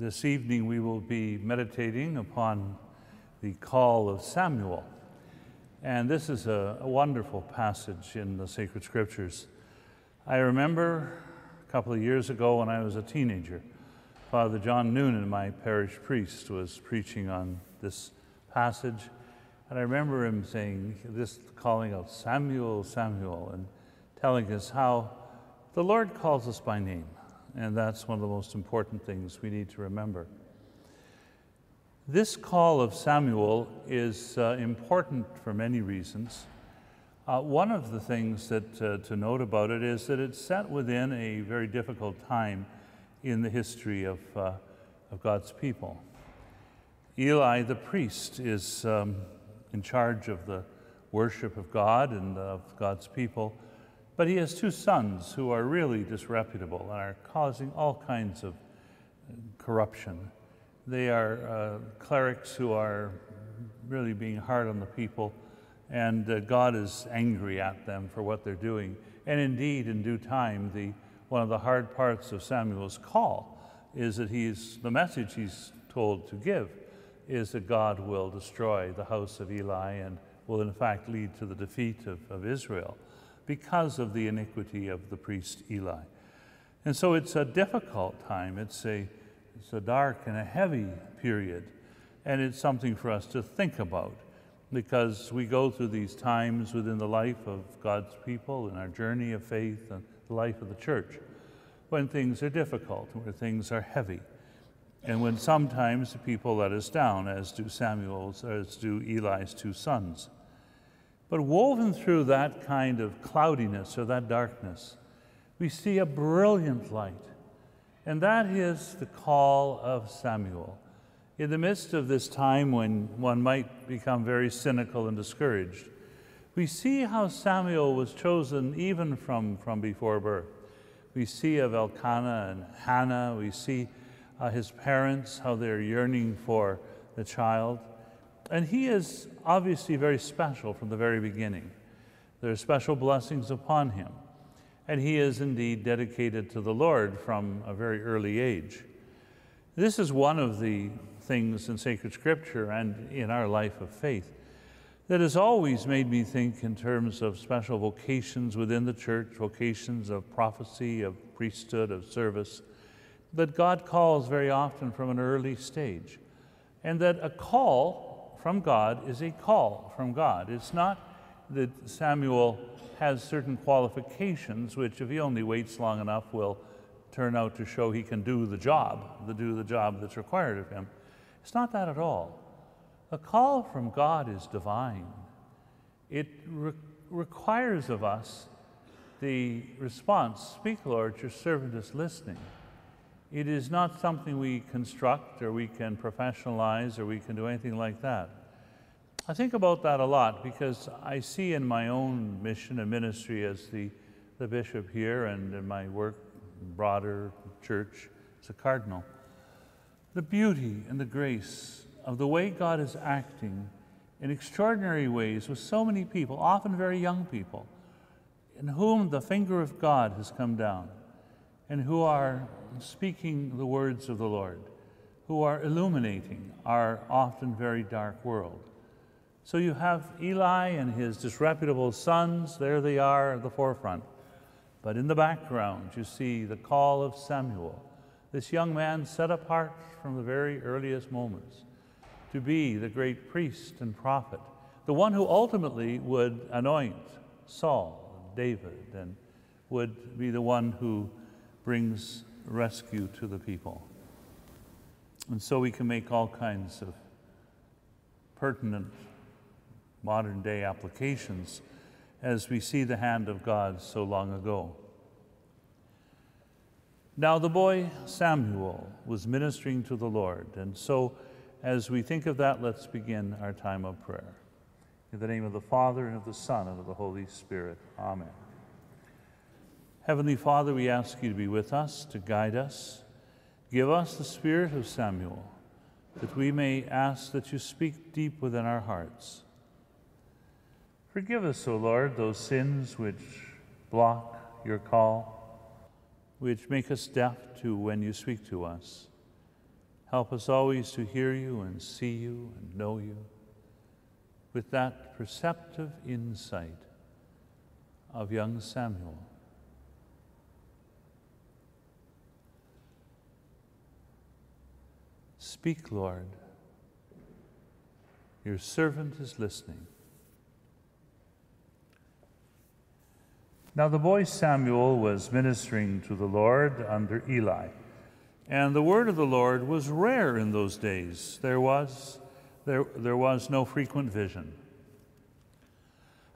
This evening we will be meditating upon the call of Samuel. And this is a, a, wonderful passage in the sacred scriptures. I remember a couple of years ago when I was a teenager, Father John Noonan, my parish priest, was preaching on this passage. And I remember him saying, this calling out Samuel, Samuel, and telling us how the Lord calls us by name. And that's one of the most important things we need to remember. This call of Samuel is uh, important for many reasons. Uh, one of the things that uh, to note about it is that it's set within a very difficult time in the history of, uh, of God's people. Eli the priest is um, in charge of the worship of God and of God's people. But he has two sons who are really disreputable and are causing all kinds of corruption. They are uh, clerics who are really being hard on the people, and uh, God is angry at them for what they're doing. And indeed, in due time, the, one of the hard parts of Samuel's call is that he's, the message he's told to give is that God will destroy the house of Eli and will, in fact, lead to the defeat of, of Israel because of the iniquity of the priest Eli. And so it's a difficult time. It's a, it's a dark and a heavy period. And it's something for us to think about because we go through these times within the life of God's people in our journey of faith and the life of the church when things are difficult, where things are heavy, and when sometimes people let us down, as do Samuel's, as do Eli's two sons. But woven through that kind of cloudiness or that darkness, we see a brilliant light. And that is the call of Samuel. In the midst of this time when one might become very cynical and discouraged, we see how Samuel was chosen even from, from before birth. We see of Elkanah and Hannah, we see uh, his parents, how they're yearning for the child. And he is obviously very special from the very beginning. There are special blessings upon him. And he is indeed dedicated to the Lord from a very early age. This is one of the things in sacred scripture and in our life of faith that has always made me think in terms of special vocations within the church, vocations of prophecy, of priesthood, of service, that God calls very often from an early stage. And that a call from God is a call from God. It's not that Samuel has certain qualifications, which, if he only waits long enough, will turn out to show he can do the job, to do the job that's required of him. It's not that at all. A call from God is divine. It re- requires of us the response Speak, Lord, your servant is listening. It is not something we construct or we can professionalize or we can do anything like that. I think about that a lot because I see in my own mission and ministry as the, the bishop here and in my work, broader church as a cardinal, the beauty and the grace of the way God is acting in extraordinary ways with so many people, often very young people, in whom the finger of God has come down and who are speaking the words of the Lord, who are illuminating our often very dark world. So you have Eli and his disreputable sons, there they are at the forefront. But in the background, you see the call of Samuel, this young man set apart from the very earliest moments to be the great priest and prophet, the one who ultimately would anoint Saul, David, and would be the one who brings rescue to the people. And so we can make all kinds of pertinent modern day applications as we see the hand of God so long ago. Now, the boy Samuel was ministering to the Lord, and so as we think of that, let's begin our time of prayer. In the name of the Father, and of the Son, and of the Holy Spirit. Amen. Heavenly Father, we ask you to be with us, to guide us. Give us the spirit of Samuel, that we may ask that you speak deep within our hearts. Forgive us, O Lord, those sins which block your call, which make us deaf to when you speak to us. Help us always to hear you and see you and know you with that perceptive insight of young Samuel. Speak, Lord. Your servant is listening. Now, the boy Samuel was ministering to the Lord under Eli, and the word of the Lord was rare in those days. There was, there, there was no frequent vision.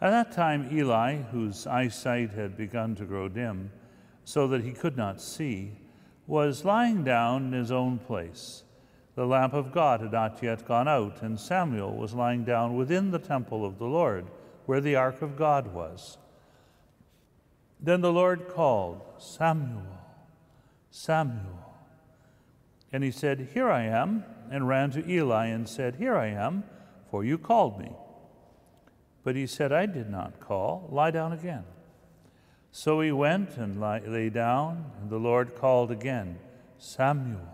At that time, Eli, whose eyesight had begun to grow dim, so that he could not see, was lying down in his own place. The lamp of God had not yet gone out, and Samuel was lying down within the temple of the Lord, where the ark of God was. Then the Lord called, Samuel, Samuel. And he said, Here I am, and ran to Eli and said, Here I am, for you called me. But he said, I did not call. Lie down again. So he went and lay down, and the Lord called again, Samuel.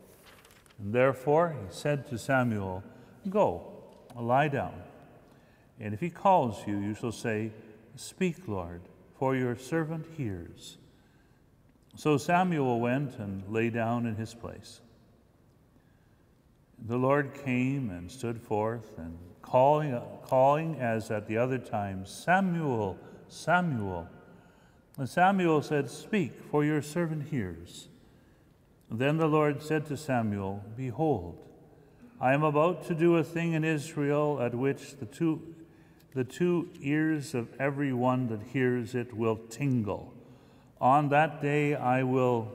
And therefore he said to Samuel, Go, lie down. And if he calls you, you shall say, Speak, Lord, for your servant hears. So Samuel went and lay down in his place. The Lord came and stood forth, and calling, calling as at the other times, Samuel, Samuel. And Samuel said, Speak, for your servant hears. Then the Lord said to Samuel, Behold, I am about to do a thing in Israel at which the two the two ears of every one that hears it will tingle. On that day I will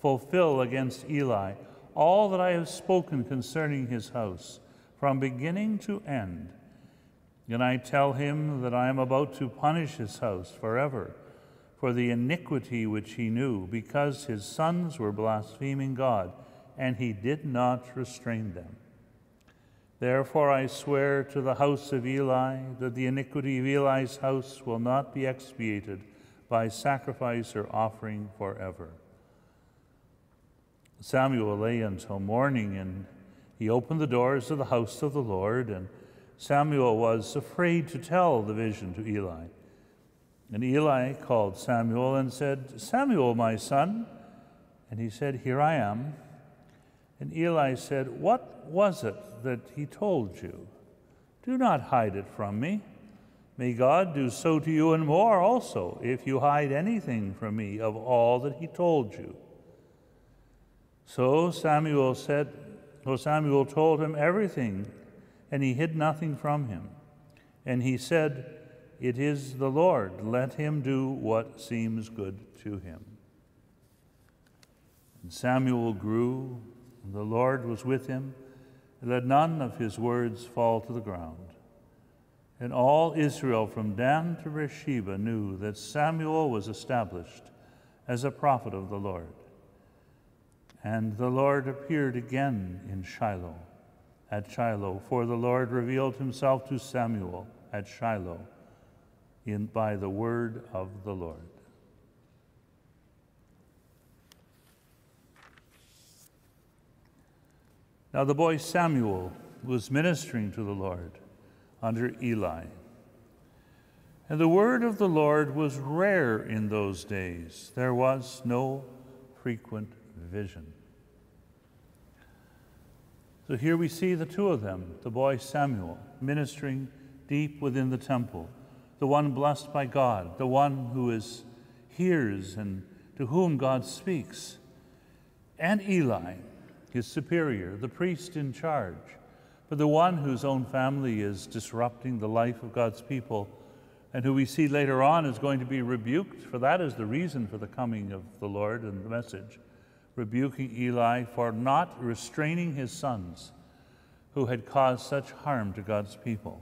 fulfill against Eli all that I have spoken concerning his house, from beginning to end. And I tell him that I am about to punish his house forever for the iniquity which he knew, because his sons were blaspheming God, and he did not restrain them. Therefore I swear to the house of Eli that the iniquity of Eli's house will not be expiated by sacrifice or offering forever. Samuel lay until morning, and he opened the doors of the house of the Lord, and Samuel was afraid to tell the vision to Eli. And Eli called Samuel and said, Samuel, my son. And he said, Here I am. And Eli said, What was it that he told you? Do not hide it from me. May God do so to you and more also, if you hide anything from me of all that he told you. So Samuel said, So Samuel told him everything, and he hid nothing from him. And he said, It is the Lord, let him do what seems good to him. And Samuel grew and the Lord was with him, and let none of his words fall to the ground. And all Israel from Dan to Beersheba knew that Samuel was established as a prophet of the Lord. And the Lord appeared again in Shiloh, at Shiloh, for the Lord revealed himself to Samuel at Shiloh in, by the word of the Lord. Now the boy Samuel was ministering to the Lord under Eli. And the word of the Lord was rare in those days. There was no frequent vision. So here we see the two of them, the boy Samuel, ministering deep within the temple, the one blessed by God, the one who is hears and to whom God speaks, and Eli, his superior, the priest in charge, but the one whose own family is disrupting the life of God's people and who we see later on is going to be rebuked, for that is the reason for the coming of the Lord and the message. rebuking Eli for not restraining his sons who had caused such harm to God's people.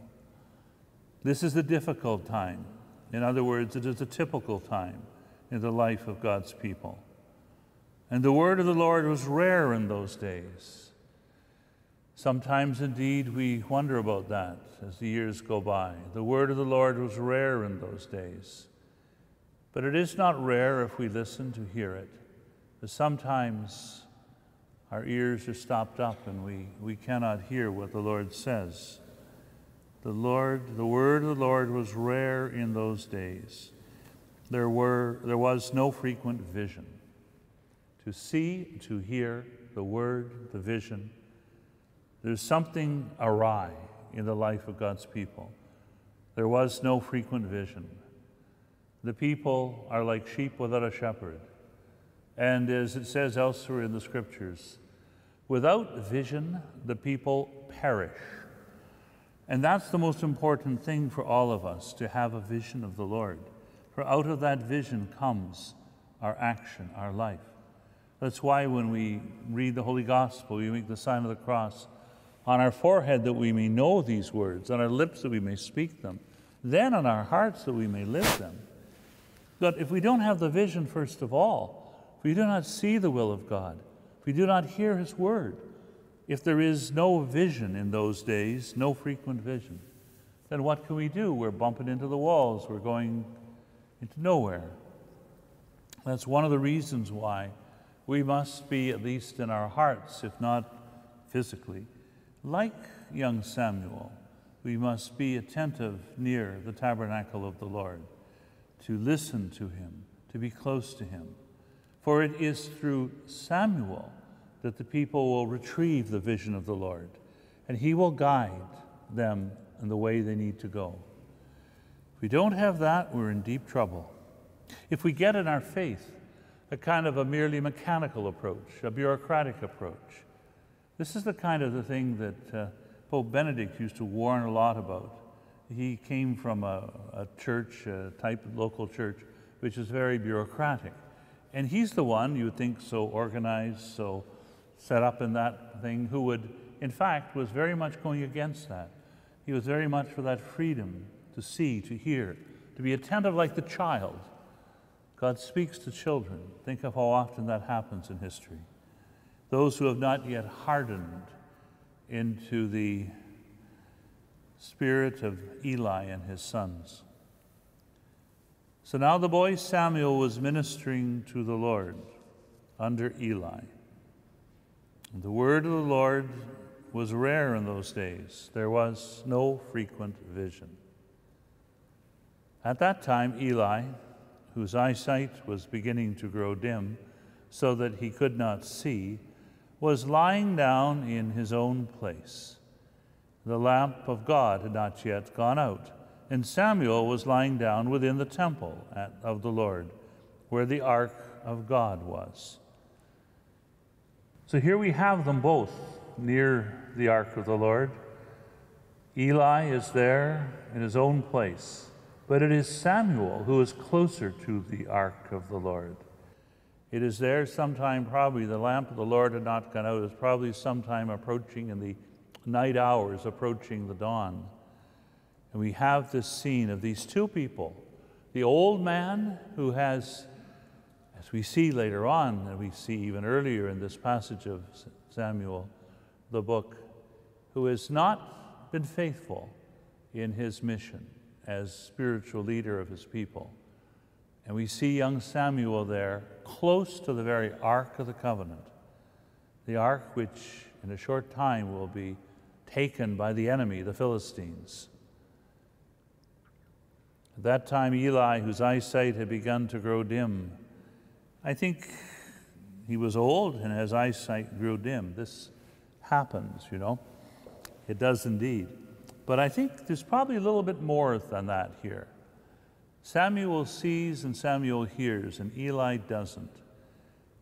This is a difficult time. In other words, it is a typical time in the life of God's people. And the word of the Lord was rare in those days. Sometimes, indeed, we wonder about that as the years go by. The word of the Lord was rare in those days. But it is not rare if we listen to hear it. But sometimes our ears are stopped up and we, we cannot hear what the Lord says. The Lord, the word of the Lord was rare in those days. There, were, there was no frequent vision. To see, to hear the word, the vision, there's something awry in the life of God's people. There was no frequent vision. The people are like sheep without a shepherd. And as it says elsewhere in the scriptures, without vision, the people perish. And that's the most important thing for all of us to have a vision of the Lord. For out of that vision comes our action, our life. That's why when we read the Holy Gospel, we make the sign of the cross on our forehead that we may know these words, on our lips that we may speak them, then on our hearts that we may live them. But if we don't have the vision, first of all, if we do not see the will of God, if we do not hear His word, if there is no vision in those days, no frequent vision, then what can we do? We're bumping into the walls, we're going into nowhere. That's one of the reasons why we must be, at least in our hearts, if not physically, like young Samuel, we must be attentive near the tabernacle of the Lord, to listen to him, to be close to him. For it is through Samuel that the people will retrieve the vision of the Lord, and he will guide them in the way they need to go. If we don't have that, we're in deep trouble. If we get in our faith a kind of a merely mechanical approach, a bureaucratic approach, this is the kind of the thing that uh, Pope Benedict used to warn a lot about. He came from a, a church, a type local church, which is very bureaucratic. And he's the one, you would think, so organized, so set up in that thing, who would, in fact, was very much going against that. He was very much for that freedom to see, to hear, to be attentive like the child. God speaks to children. Think of how often that happens in history those who have not yet hardened into the spirit of Eli and his sons. So now the boy Samuel was ministering to the Lord under Eli. The word of the Lord was rare in those days. There was no frequent vision. At that time, Eli, whose eyesight was beginning to grow dim so that he could not see, was lying down in his own place. The lamp of God had not yet gone out, and Samuel was lying down within the temple at, of the Lord, where the ark of God was. So here we have them both near the ark of the Lord. Eli is there in his own place, but it is Samuel who is closer to the ark of the Lord. It is there sometime, probably the lamp of the Lord had not gone out. It's probably sometime approaching in the night hours, approaching the dawn. And we have this scene of these two people the old man who has, as we see later on, and we see even earlier in this passage of Samuel, the book, who has not been faithful in his mission as spiritual leader of his people. And we see young Samuel there, close to the very Ark of the Covenant, the Ark which in a short time will be taken by the enemy, the Philistines. At that time, Eli, whose eyesight had begun to grow dim, I think he was old and his eyesight grew dim. This happens, you know. It does indeed. But I think there's probably a little bit more than that here. Samuel sees and Samuel hears, and Eli doesn't,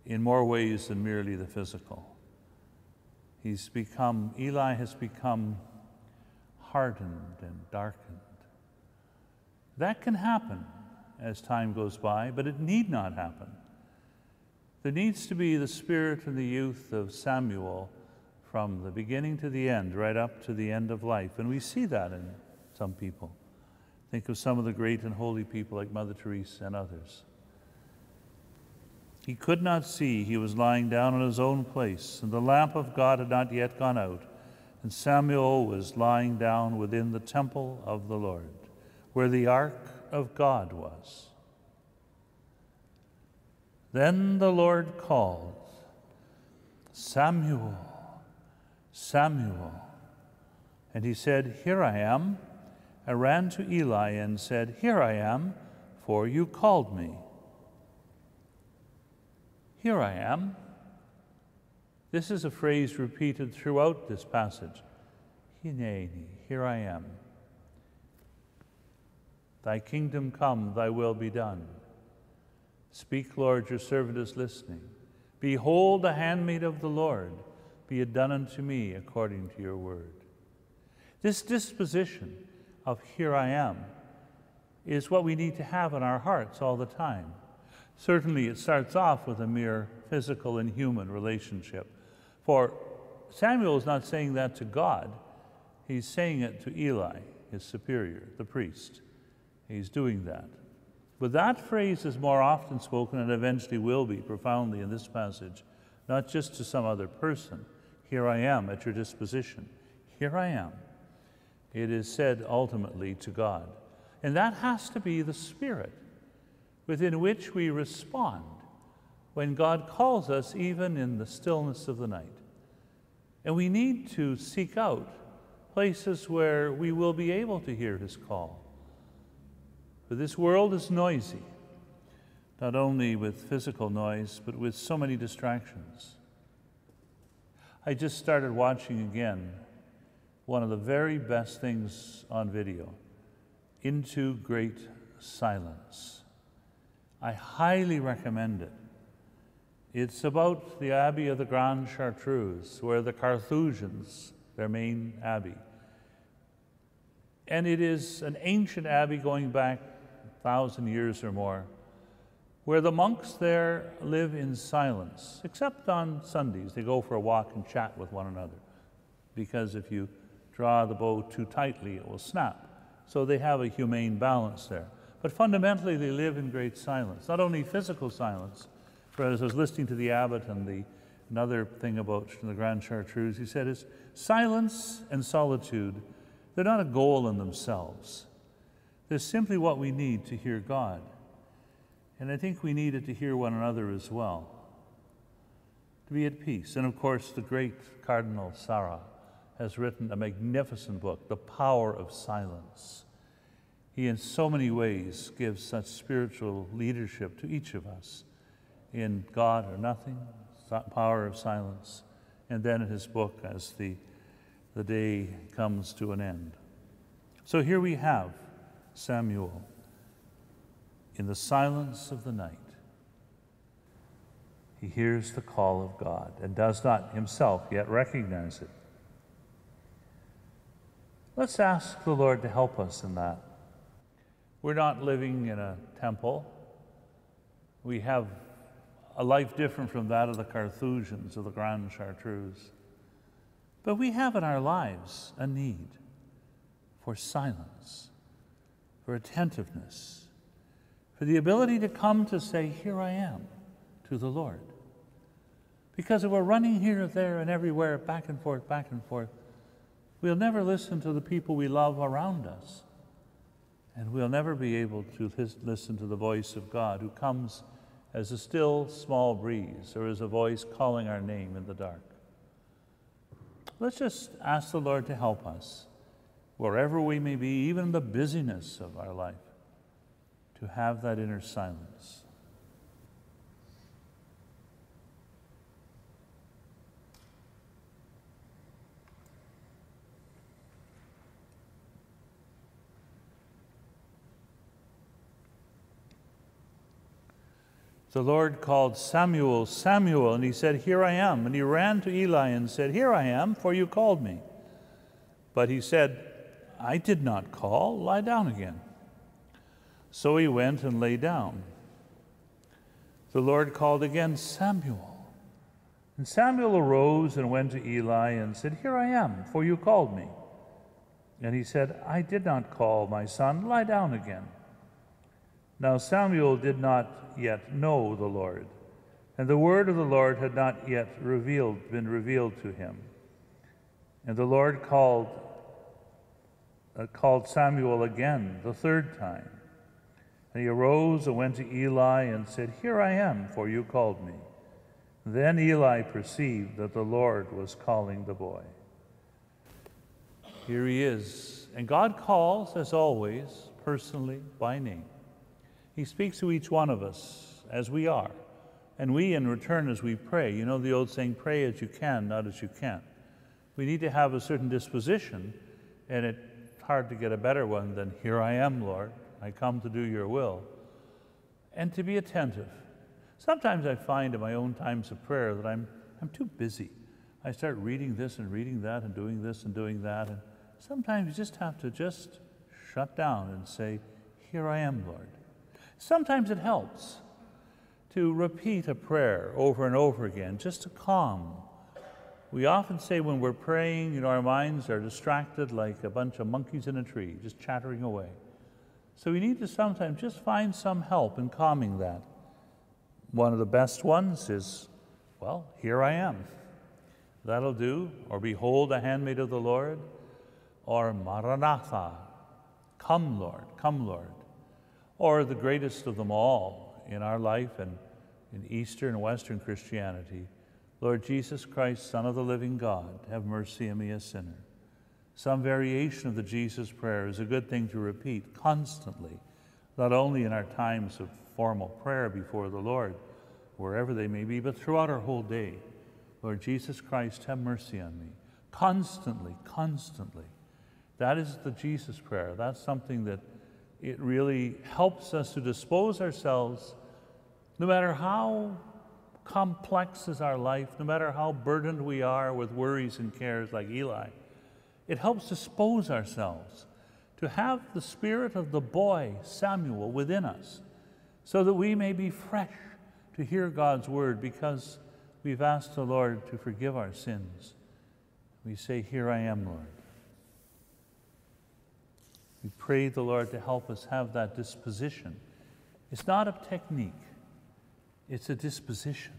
in more ways than merely the physical. He's become, Eli has become hardened and darkened. That can happen as time goes by, but it need not happen. There needs to be the spirit and the youth of Samuel from the beginning to the end, right up to the end of life. And we see that in some people. Think of some of the great and holy people like Mother Teresa and others. He could not see, he was lying down in his own place, and the lamp of God had not yet gone out, and Samuel was lying down within the temple of the Lord, where the ark of God was. Then the Lord called, Samuel, Samuel. And he said, Here I am. I ran to Eli and said, Here I am, for you called me. Here I am. This is a phrase repeated throughout this passage. Hineni, here I am. Thy kingdom come, thy will be done. Speak, Lord, your servant is listening. Behold, the handmaid of the Lord, be it done unto me according to your word. This disposition of here I am is what we need to have in our hearts all the time. Certainly, it starts off with a mere physical and human relationship. For Samuel is not saying that to God, he's saying it to Eli, his superior, the priest. He's doing that. But that phrase is more often spoken and eventually will be profoundly in this passage, not just to some other person. Here I am at your disposition. Here I am. It is said ultimately to God. And that has to be the spirit within which we respond when God calls us, even in the stillness of the night. And we need to seek out places where we will be able to hear his call. For this world is noisy, not only with physical noise, but with so many distractions. I just started watching again one of the very best things on video Into Great Silence. I highly recommend it. It's about the Abbey of the Grande Chartreuse, where the Carthusians, their main abbey. And it is an ancient abbey going back thousand years or more, where the monks there live in silence, except on Sundays. They go for a walk and chat with one another, because if you draw the bow too tightly, it will snap. So they have a humane balance there. But fundamentally, they live in great silence, not only physical silence. For as I was listening to the abbot and the another thing about the Grande Chartreuse, he said, is silence and solitude, they're not a goal in themselves. They're simply what we need to hear God. And I think we need it to hear one another as well, to be at peace. And of course, the great Cardinal Sarah has written a magnificent book, The Power of Silence. He, in so many ways, gives such spiritual leadership to each of us in God or Nothing, Power of Silence, and then in his book as the, the day comes to an end. So here we have Samuel in the silence of the night. He hears the call of God and does not himself yet recognize it. Let's ask the Lord to help us in that. We're not living in a temple. We have a life different from that of the Carthusians of the Grande Chartreuse. But we have in our lives a need for silence, for attentiveness, for the ability to come to say, Here I am, to the Lord. Because if we're running here, there, and everywhere, back and forth, back and forth, we'll never listen to the people we love around us. And we'll never be able to listen to the voice of God who comes as a still small breeze or as a voice calling our name in the dark. Let's just ask the Lord to help us, wherever we may be, even the busyness of our life, to have that inner silence. the Lord called Samuel, Samuel, and he said, Here I am. And he ran to Eli and said, Here I am, for you called me. But he said, I did not call, lie down again. So he went and lay down. the Lord called again, Samuel. And Samuel arose and went to Eli and said, Here I am, for you called me. And he said, I did not call my son, lie down again. Now Samuel did not yet know the Lord, and the word of the Lord had not yet revealed, been revealed to him. And the Lord called, uh, called Samuel again the third time. And he arose and went to Eli and said, Here I am, for you called me. Then Eli perceived that the Lord was calling the boy. Here he is. And God calls, as always, personally by name. He speaks to each one of us as we are. And we, in return, as we pray, you know the old saying, pray as you can, not as you can't. We need to have a certain disposition, and it's hard to get a better one than, Here I am, Lord. I come to do your will. And to be attentive. Sometimes I find in my own times of prayer that I'm, I'm too busy. I start reading this and reading that and doing this and doing that. And sometimes you just have to just shut down and say, Here I am, Lord. Sometimes it helps to repeat a prayer over and over again, just to calm. We often say when we're praying, you know, our minds are distracted like a bunch of monkeys in a tree, just chattering away. So we need to sometimes just find some help in calming that. One of the best ones is, well, here I am. That'll do. Or behold, a handmaid of the Lord. Or Maranatha, come, Lord, come, Lord. Or the greatest of them all in our life and in Eastern and Western Christianity, Lord Jesus Christ, Son of the living God, have mercy on me, a sinner. Some variation of the Jesus prayer is a good thing to repeat constantly, not only in our times of formal prayer before the Lord, wherever they may be, but throughout our whole day. Lord Jesus Christ, have mercy on me. Constantly, constantly. That is the Jesus prayer. That's something that it really helps us to dispose ourselves, no matter how complex is our life, no matter how burdened we are with worries and cares like Eli it helps dispose ourselves to have the spirit of the boy Samuel within us so that we may be fresh to hear God's word because we've asked the Lord to forgive our sins. We say, Here I am, Lord. We pray the Lord to help us have that disposition. It's not a technique, it's a disposition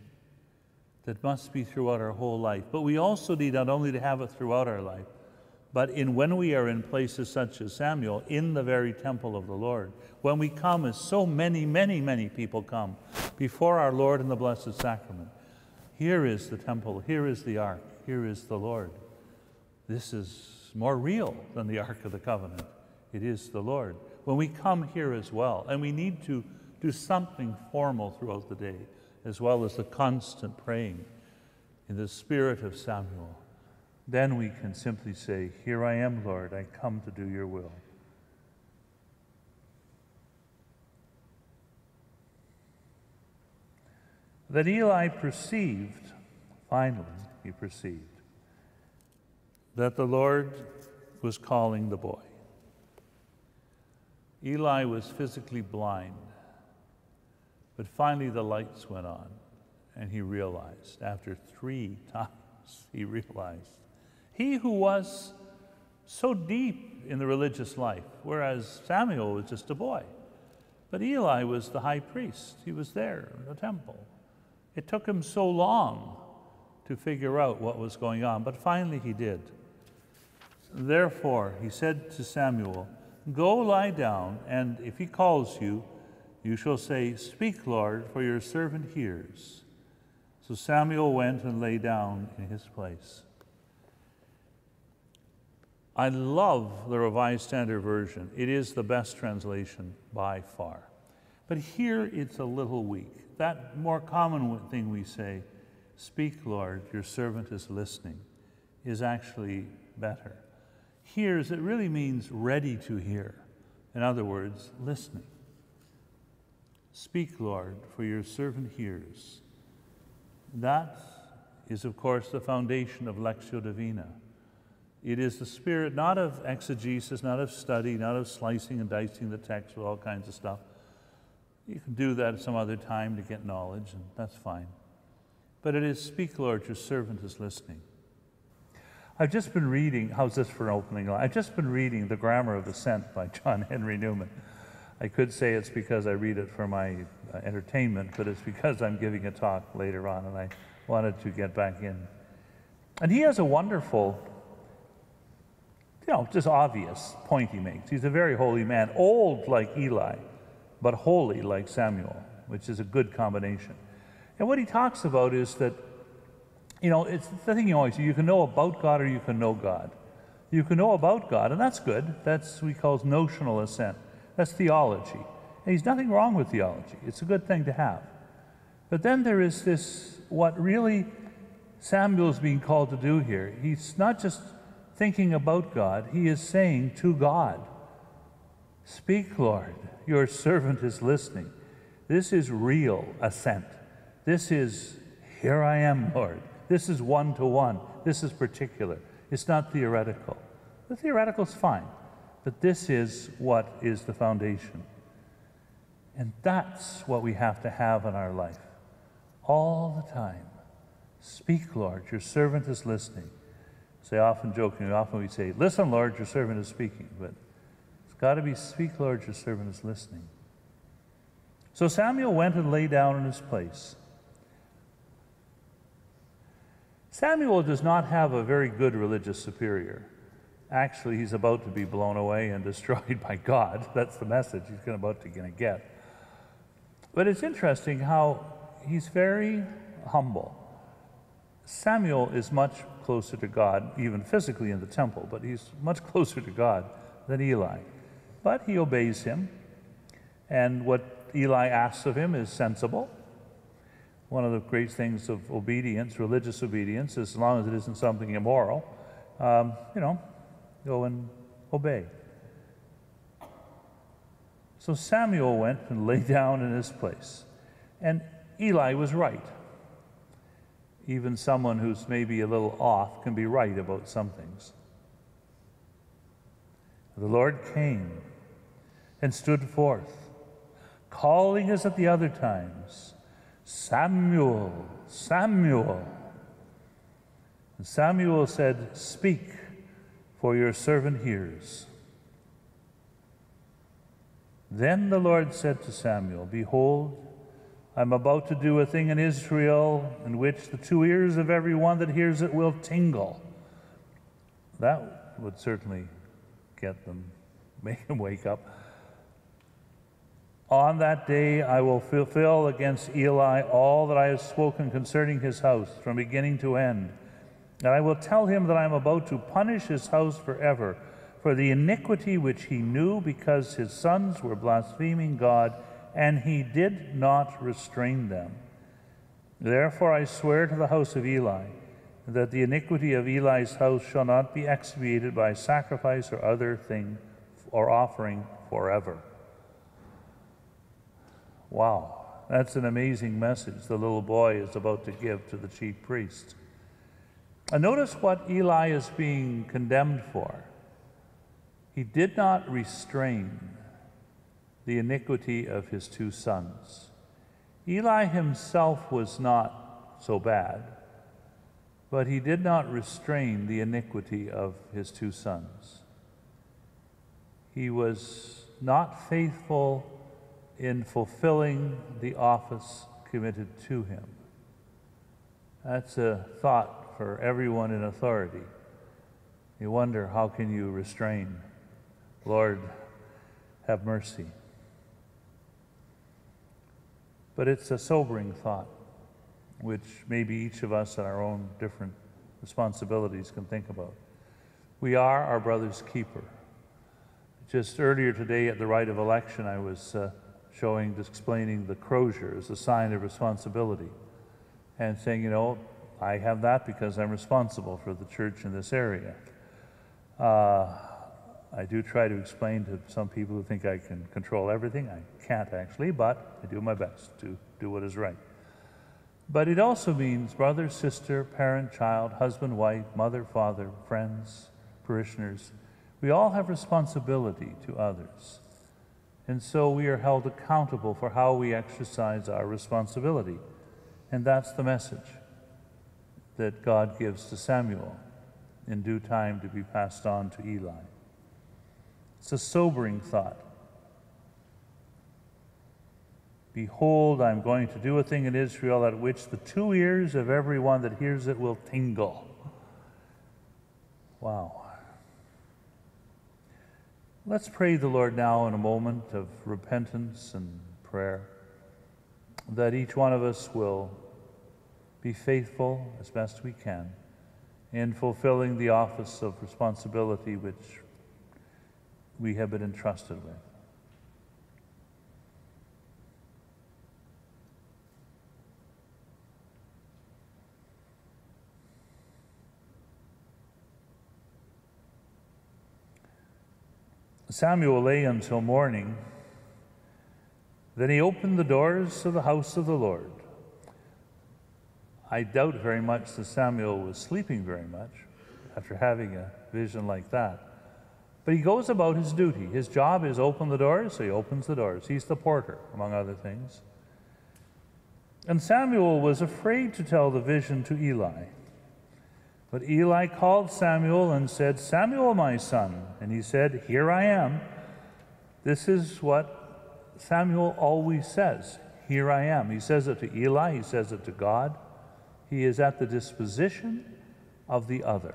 that must be throughout our whole life. But we also need not only to have it throughout our life, but in when we are in places such as Samuel, in the very temple of the Lord, when we come as so many, many, many people come before our Lord in the Blessed Sacrament, here is the temple, here is the ark, here is the Lord. This is more real than the Ark of the Covenant. It is the Lord. When we come here as well, and we need to do something formal throughout the day, as well as the constant praying in the spirit of Samuel. Then we can simply say, Here I am, Lord, I come to do your will. That Eli perceived, finally, he perceived, that the Lord was calling the boy. Eli was physically blind, but finally the lights went on, and he realized, after three times, he realized he who was so deep in the religious life, whereas Samuel was just a boy. But Eli was the high priest, he was there in the temple. It took him so long to figure out what was going on, but finally he did. Therefore, he said to Samuel, Go lie down, and if he calls you, you shall say, Speak, Lord, for your servant hears. So Samuel went and lay down in his place. I love the Revised Standard Version. It is the best translation by far. But here it's a little weak. That more common thing we say, Speak, Lord, your servant is listening, is actually better. Hears, it really means ready to hear. In other words, listening. Speak, Lord, for your servant hears. That is, of course, the foundation of Lectio Divina it is the spirit not of exegesis, not of study, not of slicing and dicing the text with all kinds of stuff, You can do that at some other time to get knowledge, and that's fine. But it is, Speak, Lord, your servant is listening. I've just been reading, how's this for an opening line? I've just been reading The Grammar of Assent by John Henry Newman. I could say it's because I read it for my uh, entertainment, but it's because I'm giving a talk later on and I wanted to get back in. And he has a wonderful, you know, just obvious point he makes. He's a very holy man, old like Eli, but holy like Samuel, which is a good combination. And what he talks about is that, you know, it's the thing you always you can know about God or you can know God. You can know about God, and that's good. That's what he calls notional assent. That's theology. And there's nothing wrong with theology. It's a good thing to have. But then there is this, what really Samuel is being called to do here. He's not just thinking about God, he is saying to God, Speak, Lord, your servant is listening. This is real assent. This is, here I am, Lord. This is one to one. This is particular. It's not theoretical. The theoretical is fine, but this is what is the foundation. And that's what we have to have in our life all the time. Speak, Lord, your servant is listening. Say often jokingly, often we say, Listen, Lord, your servant is speaking. But it's got to be, Speak, Lord, your servant is listening. So Samuel went and lay down in his place. Samuel does not have a very good religious superior. Actually, he's about to be blown away and destroyed by God. That's the message he's about to get. But it's interesting how he's very humble. Samuel is much closer to God, even physically in the temple, but he's much closer to God than Eli. But he obeys him, and what Eli asks of him is sensible one of the great things of obedience, religious obedience, as long as it isn't something immoral, um, you know, go and obey. So Samuel went and lay down in his place. And Eli was right. Even someone who's maybe a little off can be right about some things. The Lord came and stood forth, calling us at the other times Samuel, Samuel. And Samuel said, Speak, for your servant hears. Then the Lord said to Samuel, Behold, I'm about to do a thing in Israel in which the two ears of every one that hears it will tingle. That would certainly get them, make them wake up. On that day I will fulfill against Eli all that I have spoken concerning his house from beginning to end. And I will tell him that I am about to punish his house forever for the iniquity which he knew because his sons were blaspheming God, and he did not restrain them. Therefore I swear to the house of Eli that the iniquity of Eli's house shall not be expiated by sacrifice or other thing or offering forever. Wow, that's an amazing message the little boy is about to give to the chief priest. And notice what Eli is being condemned for. He did not restrain the iniquity of his two sons. Eli himself was not so bad, but he did not restrain the iniquity of his two sons. He was not faithful in fulfilling the office committed to him. That's a thought for everyone in authority. You wonder, how can you restrain? Lord, have mercy. But it's a sobering thought, which maybe each of us in our own different responsibilities can think about. We are our brother's keeper. Just earlier today at the rite of election, I was uh, showing, explaining the crozier as a sign of responsibility and saying, you know, I have that because I'm responsible for the church in this area. Uh, I do try to explain to some people who think I can control everything. I can't actually, but I do my best to do what is right. But it also means brother, sister, parent, child, husband, wife, mother, father, friends, parishioners. We all have responsibility to others. And so we are held accountable for how we exercise our responsibility. And that's the message that God gives to Samuel in due time to be passed on to Eli. It's a sobering thought. Behold, I'm going to do a thing in Israel at which the two ears of everyone that hears it will tingle. Wow. Let's pray the Lord now in a moment of repentance and prayer that each one of us will be faithful as best we can in fulfilling the office of responsibility which we have been entrusted with. Samuel lay until morning. Then he opened the doors of the house of the Lord. I doubt very much that Samuel was sleeping very much after having a vision like that. But he goes about his duty. His job is open the doors, so he opens the doors. He's the porter, among other things. And Samuel was afraid to tell the vision to Eli. But Eli called Samuel and said, Samuel, my son. And he said, Here I am. This is what Samuel always says Here I am. He says it to Eli, he says it to God. He is at the disposition of the other.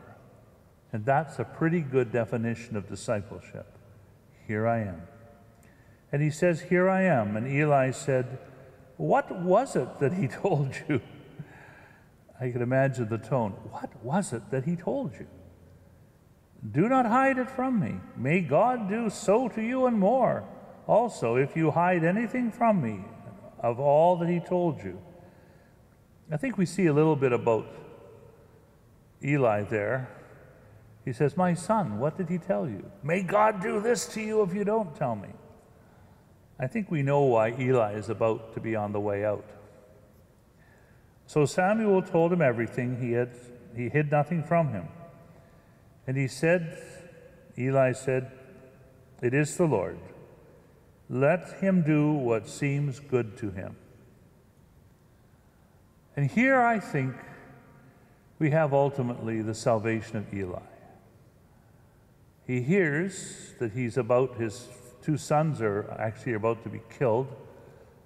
And that's a pretty good definition of discipleship. Here I am. And he says, Here I am. And Eli said, What was it that he told you? I can imagine the tone. What was it that he told you? Do not hide it from me. May God do so to you and more. Also, if you hide anything from me of all that he told you. I think we see a little bit about Eli there. He says, My son, what did he tell you? May God do this to you if you don't tell me. I think we know why Eli is about to be on the way out. So Samuel told him everything. He, had, he hid nothing from him. And he said, Eli said, It is the Lord. Let him do what seems good to him. And here I think we have ultimately the salvation of Eli. He hears that he's about, his two sons are actually about to be killed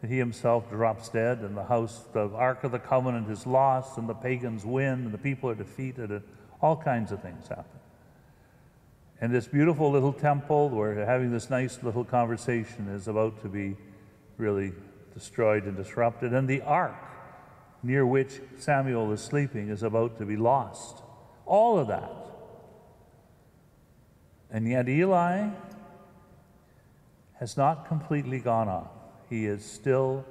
and he himself drops dead, and the house, the Ark of the Covenant is lost, and the pagans win, and the people are defeated, and all kinds of things happen. And this beautiful little temple, we're having this nice little conversation, is about to be really destroyed and disrupted. And the ark near which Samuel is sleeping is about to be lost. All of that. And yet Eli has not completely gone off he is still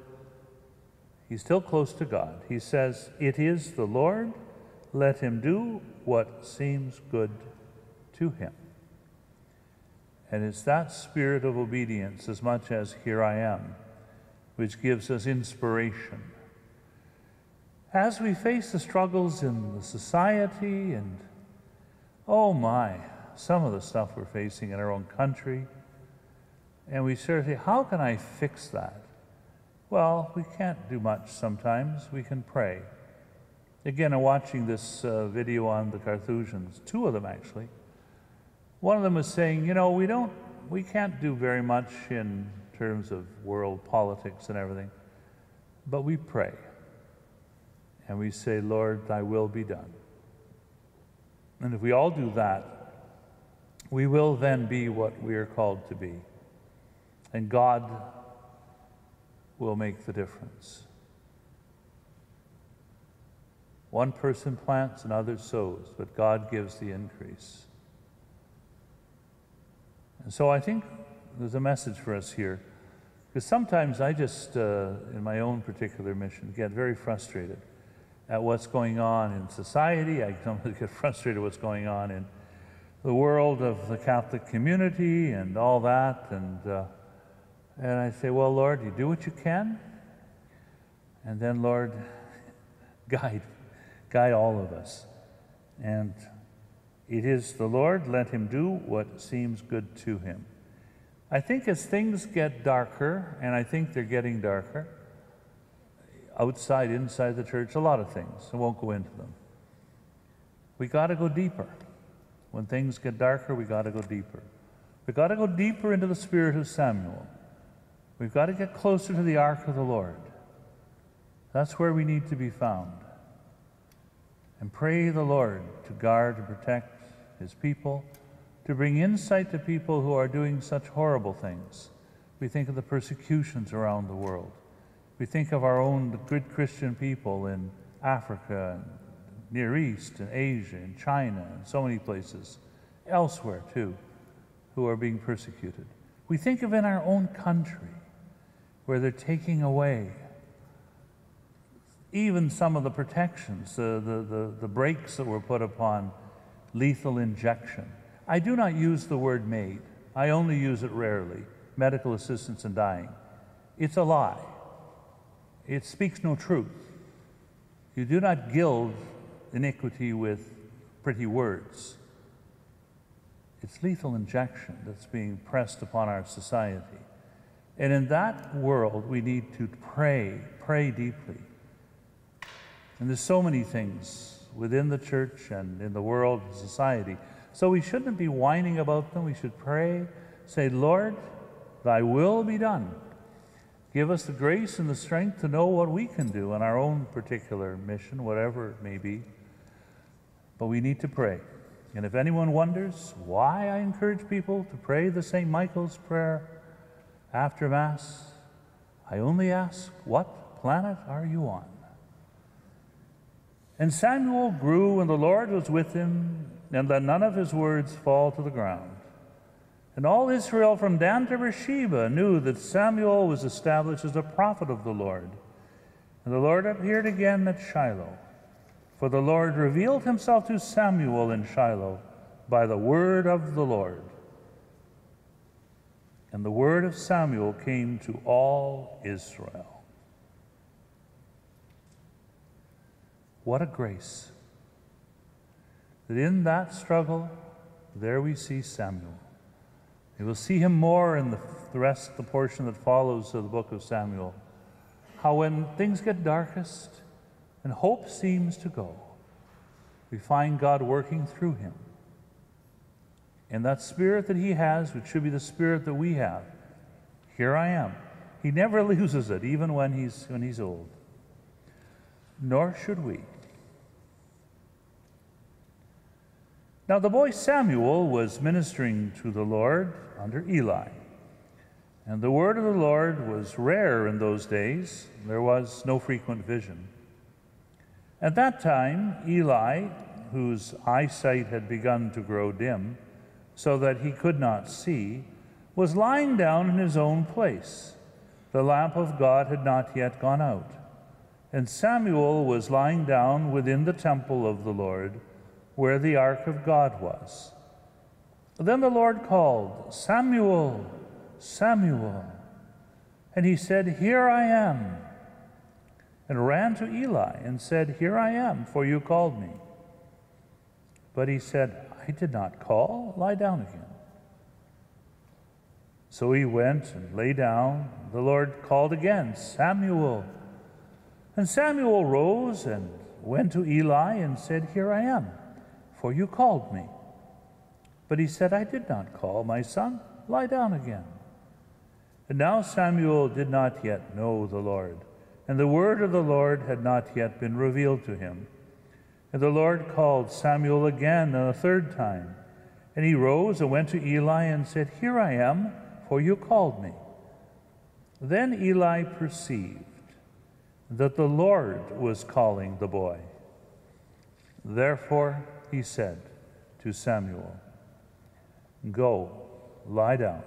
he's still close to God. He says, "It is the Lord, let him do what seems good to him." And it's that spirit of obedience as much as here I am which gives us inspiration. As we face the struggles in the society and oh my, some of the stuff we're facing in our own country, and we sort of say, how can I fix that? Well, we can't do much sometimes. We can pray. Again, I'm watching this uh, video on the Carthusians, two of them actually. One of them was saying, you know, we don't, we can't do very much in terms of world politics and everything, but we pray. And we say, Lord, thy will be done. And if we all do that, we will then be what we are called to be and God will make the difference. One person plants, another sows, but God gives the increase. And so I think there's a message for us here. Because sometimes I just, uh, in my own particular mission, get very frustrated at what's going on in society. I sometimes get frustrated at what's going on in the world of the Catholic community and all that. And uh, and I say, Well, Lord, you do what you can. And then, Lord, guide, guide all of us. And it is the Lord, let him do what seems good to him. I think as things get darker, and I think they're getting darker, outside, inside the church, a lot of things. I won't go into them. We got to go deeper. When things get darker, we got to go deeper. We got to go deeper into the spirit of Samuel. We've got to get closer to the ark of the Lord. That's where we need to be found. And pray the Lord to guard and protect his people, to bring insight to people who are doing such horrible things. We think of the persecutions around the world. We think of our own good Christian people in Africa and Near East and Asia and China and so many places, elsewhere too, who are being persecuted. We think of in our own country where they're taking away even some of the protections, the, the, the, the that were put upon lethal injection. I do not use the word MAID. I only use it rarely. Medical assistance in dying. It's a lie. It speaks no truth. You do not gild iniquity with pretty words. It's lethal injection that's being pressed upon our society. And in that world, we need to pray, pray deeply. And there's so many things within the church and in the world and society. So we shouldn't be whining about them. We should pray, say, Lord, thy will be done. Give us the grace and the strength to know what we can do in our own particular mission, whatever it may be. But we need to pray. And if anyone wonders why I encourage people to pray the St. Michael's prayer after Mass, I only ask, What planet are you on? And Samuel grew, and the Lord was with him, and let none of his words fall to the ground. And all Israel from Dan to Beersheba knew that Samuel was established as a prophet of the Lord. And the Lord appeared again at Shiloh. For the Lord revealed himself to Samuel in Shiloh by the word of the Lord. And the word of Samuel came to all Israel. What a grace that in that struggle, there we see Samuel. We will see him more in the, the rest, the portion that follows of the book of Samuel. How when things get darkest and hope seems to go, we find God working through him. And that spirit that he has, which should be the spirit that we have, here I am. He never loses it, even when he's, when he's old. Nor should we. Now, the boy Samuel was ministering to the Lord under Eli. And the word of the Lord was rare in those days. There was no frequent vision. At that time, Eli, whose eyesight had begun to grow dim, so that he could not see, was lying down in his own place. The lamp of God had not yet gone out. And Samuel was lying down within the temple of the Lord where the ark of God was. Then the Lord called, Samuel, Samuel. And he said, Here I am. And ran to Eli and said, Here I am, for you called me. But he said, I did not call. Lie down again. So he went and lay down. The Lord called again, Samuel. And Samuel rose and went to Eli and said, Here I am for you called me. But he said, I did not call, my son. Lie down again. And now Samuel did not yet know the Lord, and the word of the Lord had not yet been revealed to him. And the Lord called Samuel again and a third time. And he rose and went to Eli and said, Here I am, for you called me. Then Eli perceived that the Lord was calling the boy. Therefore, he said to Samuel, Go, lie down,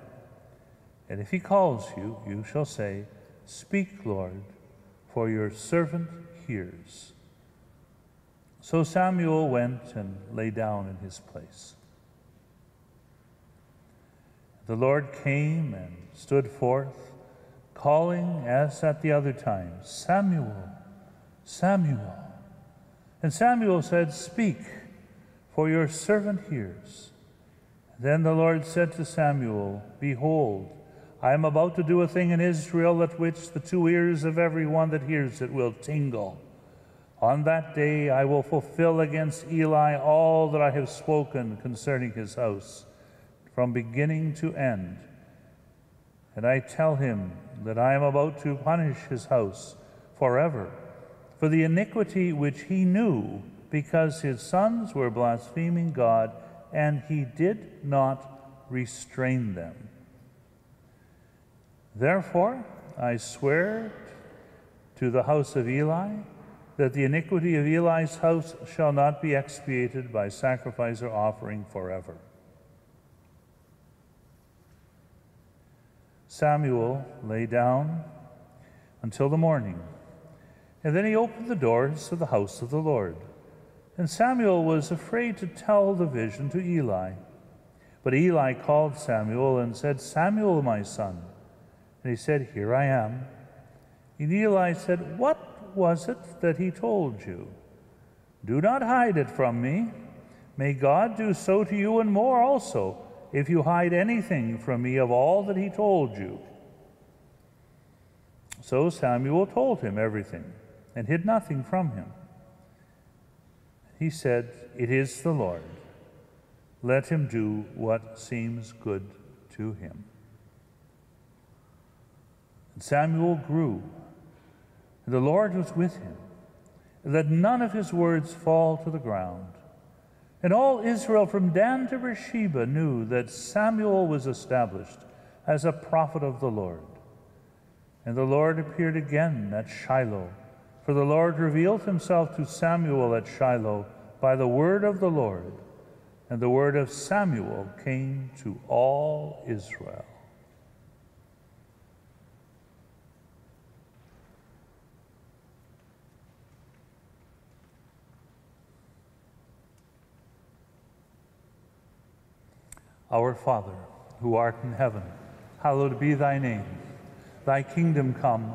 and if he calls you, you shall say, Speak, Lord, for your servant hears. So Samuel went and lay down in his place. The Lord came and stood forth, calling as at the other times, Samuel, Samuel. And Samuel said, Speak for your servant hears. Then the Lord said to Samuel, Behold, I am about to do a thing in Israel at which the two ears of every one that hears it will tingle. On that day I will fulfill against Eli all that I have spoken concerning his house, from beginning to end. And I tell him that I am about to punish his house forever for the iniquity which he knew, because his sons were blaspheming God, and he did not restrain them. Therefore, I swear to the house of Eli that the iniquity of Eli's house shall not be expiated by sacrifice or offering forever. Samuel lay down until the morning, and then he opened the doors of the house of the Lord. And Samuel was afraid to tell the vision to Eli. But Eli called Samuel and said, Samuel, my son. And he said, Here I am. And Eli said, What was it that he told you? Do not hide it from me. May God do so to you and more also if you hide anything from me of all that he told you. So Samuel told him everything and hid nothing from him. He said, It is the Lord. Let him do what seems good to him. And Samuel grew, and the Lord was with him, and let none of his words fall to the ground. And all Israel from Dan to Beersheba knew that Samuel was established as a prophet of the Lord. And the Lord appeared again at Shiloh, for the Lord revealed himself to Samuel at Shiloh by the word of the Lord. And the word of Samuel came to all Israel. Our Father, who art in heaven, hallowed be thy name. Thy kingdom come,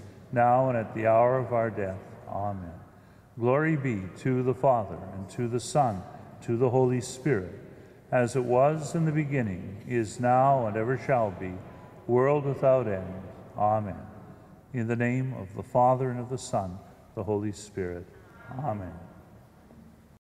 now and at the hour of our death. Amen. Glory be to the Father, and to the Son, to the Holy Spirit, as it was in the beginning, is now, and ever shall be, world without end. Amen. In the name of the Father, and of the Son, the Holy Spirit. Amen.